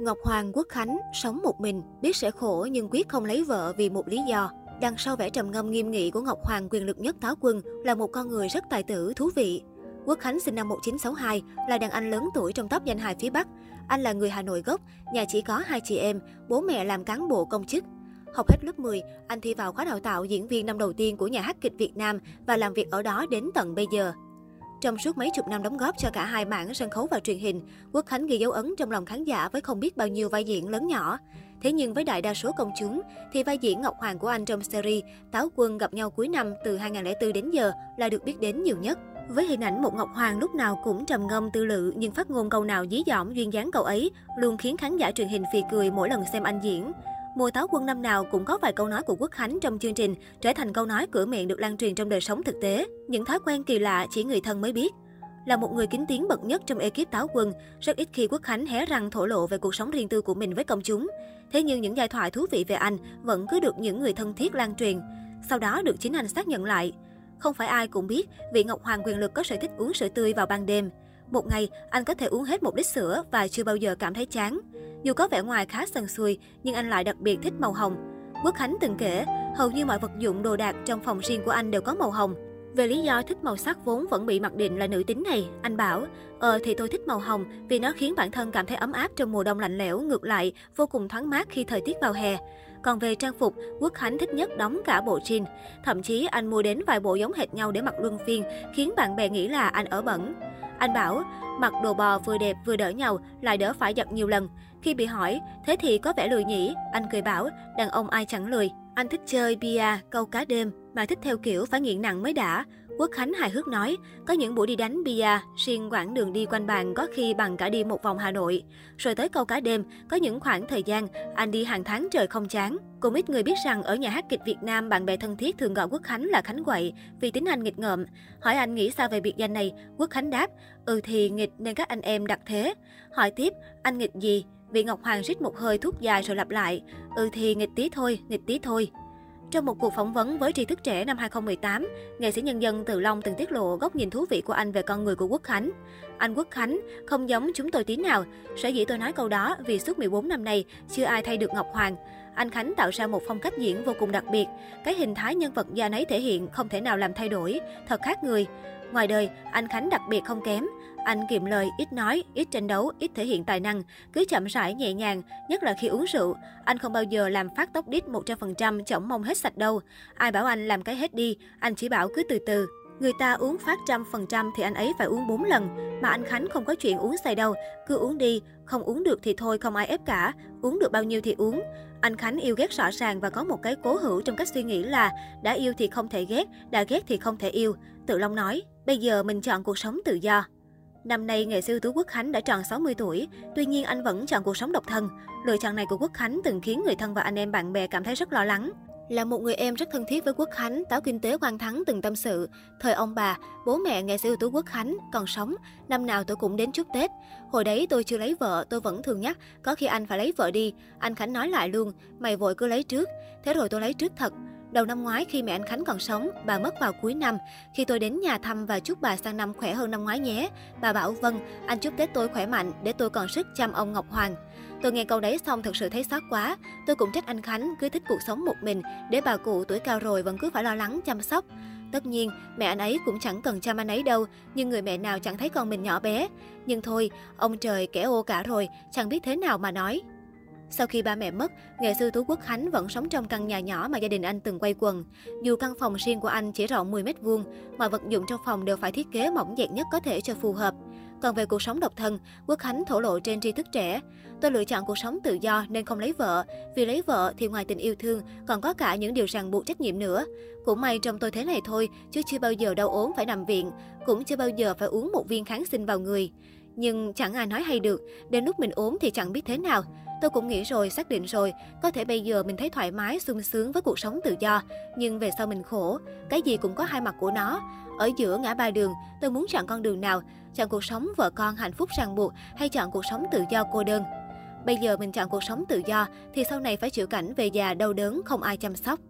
Ngọc Hoàng Quốc Khánh sống một mình, biết sẽ khổ nhưng quyết không lấy vợ vì một lý do. Đằng sau vẻ trầm ngâm nghiêm nghị của Ngọc Hoàng quyền lực nhất Táo Quân là một con người rất tài tử, thú vị. Quốc Khánh sinh năm 1962, là đàn anh lớn tuổi trong top danh hài phía Bắc. Anh là người Hà Nội gốc, nhà chỉ có hai chị em, bố mẹ làm cán bộ công chức. Học hết lớp 10, anh thi vào khóa đào tạo diễn viên năm đầu tiên của nhà hát kịch Việt Nam và làm việc ở đó đến tận bây giờ. Trong suốt mấy chục năm đóng góp cho cả hai mảng sân khấu và truyền hình, Quốc Khánh ghi dấu ấn trong lòng khán giả với không biết bao nhiêu vai diễn lớn nhỏ. Thế nhưng với đại đa số công chúng, thì vai diễn Ngọc Hoàng của anh trong series Táo Quân gặp nhau cuối năm từ 2004 đến giờ là được biết đến nhiều nhất. Với hình ảnh một Ngọc Hoàng lúc nào cũng trầm ngâm tư lự nhưng phát ngôn câu nào dí dỏm duyên dáng cậu ấy luôn khiến khán giả truyền hình phì cười mỗi lần xem anh diễn. Mùa táo quân năm nào cũng có vài câu nói của Quốc Khánh trong chương trình, trở thành câu nói cửa miệng được lan truyền trong đời sống thực tế. Những thói quen kỳ lạ chỉ người thân mới biết. Là một người kính tiếng bậc nhất trong ekip táo quân, rất ít khi Quốc Khánh hé răng thổ lộ về cuộc sống riêng tư của mình với công chúng. Thế nhưng những giai thoại thú vị về anh vẫn cứ được những người thân thiết lan truyền. Sau đó được chính anh xác nhận lại. Không phải ai cũng biết, vị Ngọc Hoàng quyền lực có sở thích uống sữa tươi vào ban đêm. Một ngày, anh có thể uống hết một lít sữa và chưa bao giờ cảm thấy chán. Dù có vẻ ngoài khá sần sùi, nhưng anh lại đặc biệt thích màu hồng. Quốc Khánh từng kể, hầu như mọi vật dụng đồ đạc trong phòng riêng của anh đều có màu hồng. Về lý do thích màu sắc vốn vẫn bị mặc định là nữ tính này, anh bảo, ờ thì tôi thích màu hồng vì nó khiến bản thân cảm thấy ấm áp trong mùa đông lạnh lẽo, ngược lại, vô cùng thoáng mát khi thời tiết vào hè. Còn về trang phục, Quốc Khánh thích nhất đóng cả bộ jean. Thậm chí anh mua đến vài bộ giống hệt nhau để mặc luân phiên, khiến bạn bè nghĩ là anh ở bẩn. Anh bảo, mặc đồ bò vừa đẹp vừa đỡ nhau, lại đỡ phải giặt nhiều lần. Khi bị hỏi, thế thì có vẻ lười nhỉ? Anh cười bảo, đàn ông ai chẳng lười. Anh thích chơi bia, câu cá đêm, mà thích theo kiểu phải nghiện nặng mới đã. Quốc Khánh hài hước nói, có những buổi đi đánh bia, xuyên quãng đường đi quanh bàn có khi bằng cả đi một vòng Hà Nội. Rồi tới câu cá đêm, có những khoảng thời gian anh đi hàng tháng trời không chán. Cũng ít người biết rằng ở nhà hát kịch Việt Nam, bạn bè thân thiết thường gọi Quốc Khánh là Khánh Quậy vì tính anh nghịch ngợm. Hỏi anh nghĩ sao về biệt danh này, Quốc Khánh đáp, ừ thì nghịch nên các anh em đặt thế. Hỏi tiếp, anh nghịch gì? Vị Ngọc Hoàng rít một hơi thuốc dài rồi lặp lại, ừ thì nghịch tí thôi, nghịch tí thôi. Trong một cuộc phỏng vấn với tri thức trẻ năm 2018, nghệ sĩ nhân dân Từ Long từng tiết lộ góc nhìn thú vị của anh về con người của Quốc Khánh. Anh Quốc Khánh không giống chúng tôi tí nào. Sở dĩ tôi nói câu đó vì suốt 14 năm nay chưa ai thay được Ngọc Hoàng. Anh Khánh tạo ra một phong cách diễn vô cùng đặc biệt. Cái hình thái nhân vật gia nấy thể hiện không thể nào làm thay đổi, thật khác người. Ngoài đời, anh Khánh đặc biệt không kém. Anh kiệm lời, ít nói, ít tranh đấu, ít thể hiện tài năng, cứ chậm rãi nhẹ nhàng, nhất là khi uống rượu. Anh không bao giờ làm phát tốc đít 100% chổng mông hết sạch đâu. Ai bảo anh làm cái hết đi, anh chỉ bảo cứ từ từ. Người ta uống phát trăm phần trăm thì anh ấy phải uống 4 lần. Mà anh Khánh không có chuyện uống say đâu. Cứ uống đi, không uống được thì thôi không ai ép cả. Uống được bao nhiêu thì uống. Anh Khánh yêu ghét rõ ràng và có một cái cố hữu trong cách suy nghĩ là đã yêu thì không thể ghét, đã ghét thì không thể yêu. Tự Long nói, bây giờ mình chọn cuộc sống tự do. Năm nay, nghệ sĩ ưu tú Quốc Khánh đã tròn 60 tuổi, tuy nhiên anh vẫn chọn cuộc sống độc thân. Lựa chọn này của Quốc Khánh từng khiến người thân và anh em bạn bè cảm thấy rất lo lắng. Là một người em rất thân thiết với Quốc Khánh, Táo Kinh tế Quang Thắng từng tâm sự. Thời ông bà, bố mẹ nghệ sĩ ưu tú Quốc Khánh còn sống, năm nào tôi cũng đến chúc Tết. Hồi đấy tôi chưa lấy vợ, tôi vẫn thường nhắc, có khi anh phải lấy vợ đi. Anh Khánh nói lại luôn, mày vội cứ lấy trước. Thế rồi tôi lấy trước thật. Đầu năm ngoái khi mẹ anh Khánh còn sống, bà mất vào cuối năm. Khi tôi đến nhà thăm và chúc bà sang năm khỏe hơn năm ngoái nhé. Bà bảo vâng, anh chúc Tết tôi khỏe mạnh để tôi còn sức chăm ông Ngọc Hoàng. Tôi nghe câu đấy xong thật sự thấy xót quá. Tôi cũng trách anh Khánh cứ thích cuộc sống một mình để bà cụ tuổi cao rồi vẫn cứ phải lo lắng chăm sóc. Tất nhiên, mẹ anh ấy cũng chẳng cần chăm anh ấy đâu, nhưng người mẹ nào chẳng thấy con mình nhỏ bé. Nhưng thôi, ông trời kẻ ô cả rồi, chẳng biết thế nào mà nói. Sau khi ba mẹ mất, nghệ sư Tú Quốc Khánh vẫn sống trong căn nhà nhỏ mà gia đình anh từng quay quần. Dù căn phòng riêng của anh chỉ rộng 10 mét vuông, mọi vật dụng trong phòng đều phải thiết kế mỏng dẹt nhất có thể cho phù hợp. Còn về cuộc sống độc thân, Quốc Khánh thổ lộ trên tri thức trẻ. Tôi lựa chọn cuộc sống tự do nên không lấy vợ. Vì lấy vợ thì ngoài tình yêu thương, còn có cả những điều ràng buộc trách nhiệm nữa. Cũng may trong tôi thế này thôi, chứ chưa bao giờ đau ốm phải nằm viện. Cũng chưa bao giờ phải uống một viên kháng sinh vào người. Nhưng chẳng ai nói hay được, đến lúc mình ốm thì chẳng biết thế nào. Tôi cũng nghĩ rồi, xác định rồi, có thể bây giờ mình thấy thoải mái, sung sướng với cuộc sống tự do, nhưng về sau mình khổ, cái gì cũng có hai mặt của nó. Ở giữa ngã ba đường, tôi muốn chọn con đường nào, chọn cuộc sống vợ con hạnh phúc ràng buộc hay chọn cuộc sống tự do cô đơn. Bây giờ mình chọn cuộc sống tự do thì sau này phải chịu cảnh về già đau đớn không ai chăm sóc.